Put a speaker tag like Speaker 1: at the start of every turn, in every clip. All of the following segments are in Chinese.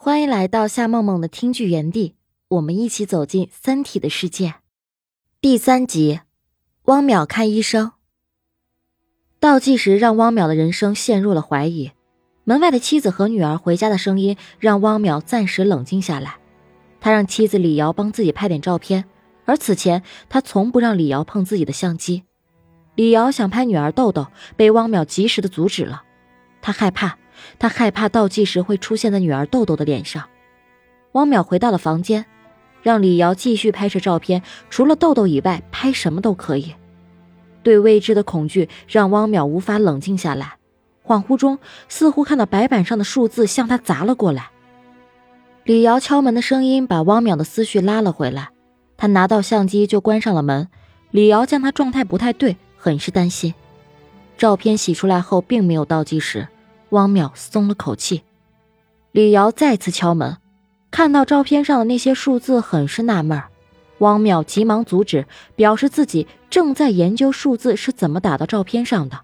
Speaker 1: 欢迎来到夏梦梦的听剧园地，我们一起走进《三体》的世界。第三集，汪淼看医生。倒计时让汪淼的人生陷入了怀疑。门外的妻子和女儿回家的声音让汪淼暂时冷静下来。他让妻子李瑶帮自己拍点照片，而此前他从不让李瑶碰自己的相机。李瑶想拍女儿豆豆，被汪淼及时的阻止了。他害怕。他害怕倒计时会出现在女儿豆豆的脸上。汪淼回到了房间，让李瑶继续拍摄照片，除了豆豆以外，拍什么都可以。对未知的恐惧让汪淼无法冷静下来，恍惚中似乎看到白板上的数字向他砸了过来。李瑶敲门的声音把汪淼的思绪拉了回来，他拿到相机就关上了门。李瑶见他状态不太对，很是担心。照片洗出来后，并没有倒计时。汪淼松了口气，李瑶再次敲门，看到照片上的那些数字，很是纳闷。汪淼急忙阻止，表示自己正在研究数字是怎么打到照片上的，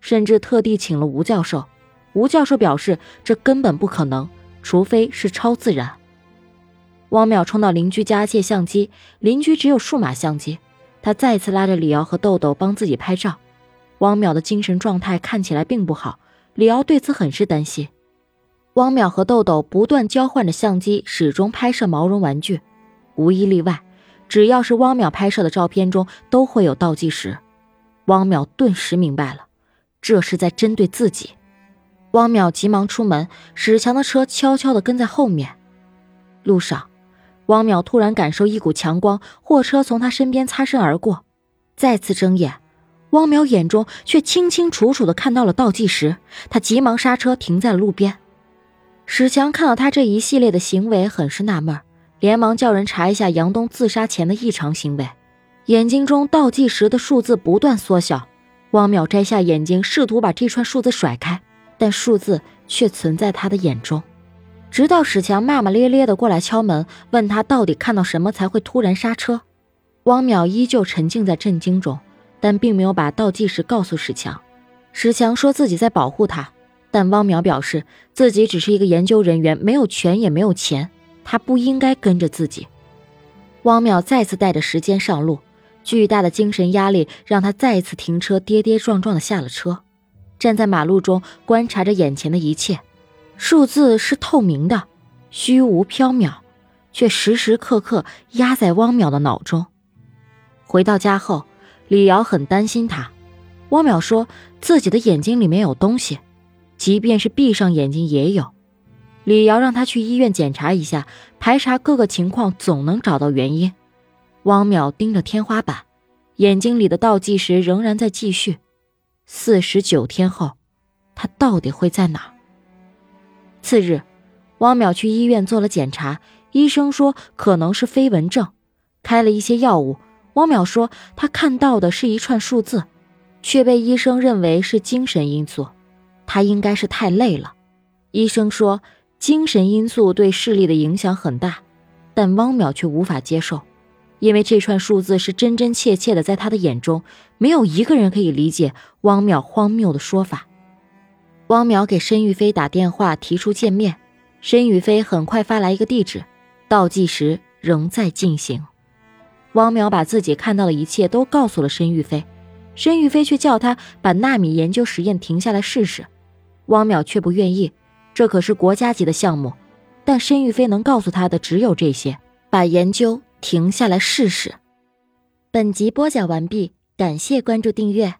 Speaker 1: 甚至特地请了吴教授。吴教授表示这根本不可能，除非是超自然。汪淼冲到邻居家借相机，邻居只有数码相机，他再次拉着李瑶和豆豆帮自己拍照。汪淼的精神状态看起来并不好。李敖对此很是担心。汪淼和豆豆不断交换着相机，始终拍摄毛绒玩具，无一例外，只要是汪淼拍摄的照片中都会有倒计时。汪淼顿时明白了，这是在针对自己。汪淼急忙出门，史强的车悄悄地跟在后面。路上，汪淼突然感受一股强光，货车从他身边擦身而过，再次睁眼。汪淼眼中却清清楚楚的看到了倒计时，他急忙刹车停在了路边。史强看到他这一系列的行为，很是纳闷，连忙叫人查一下杨东自杀前的异常行为。眼睛中倒计时的数字不断缩小，汪淼摘下眼睛，试图把这串数字甩开，但数字却存在他的眼中。直到史强骂骂咧咧的过来敲门，问他到底看到什么才会突然刹车，汪淼依旧沉浸在震惊中。但并没有把倒计时告诉史强，史强说自己在保护他，但汪淼表示自己只是一个研究人员，没有权也没有钱，他不应该跟着自己。汪淼再次带着时间上路，巨大的精神压力让他再次停车，跌跌撞撞的下了车，站在马路中观察着眼前的一切，数字是透明的，虚无缥缈，却时时刻刻压在汪淼的脑中。回到家后。李瑶很担心他，汪淼说自己的眼睛里面有东西，即便是闭上眼睛也有。李瑶让他去医院检查一下，排查各个情况，总能找到原因。汪淼盯着天花板，眼睛里的倒计时仍然在继续。四十九天后，他到底会在哪？次日，汪淼去医院做了检查，医生说可能是飞蚊症，开了一些药物。汪淼说：“他看到的是一串数字，却被医生认为是精神因素。他应该是太累了。”医生说：“精神因素对视力的影响很大。”但汪淼却无法接受，因为这串数字是真真切切的在他的眼中，没有一个人可以理解汪淼荒谬的说法。汪淼给申玉飞打电话提出见面，申玉飞很快发来一个地址，倒计时仍在进行。汪淼把自己看到的一切都告诉了申玉飞，申玉飞却叫他把纳米研究实验停下来试试。汪淼却不愿意，这可是国家级的项目。但申玉飞能告诉他的只有这些：把研究停下来试试。本集播讲完毕，感谢关注订阅。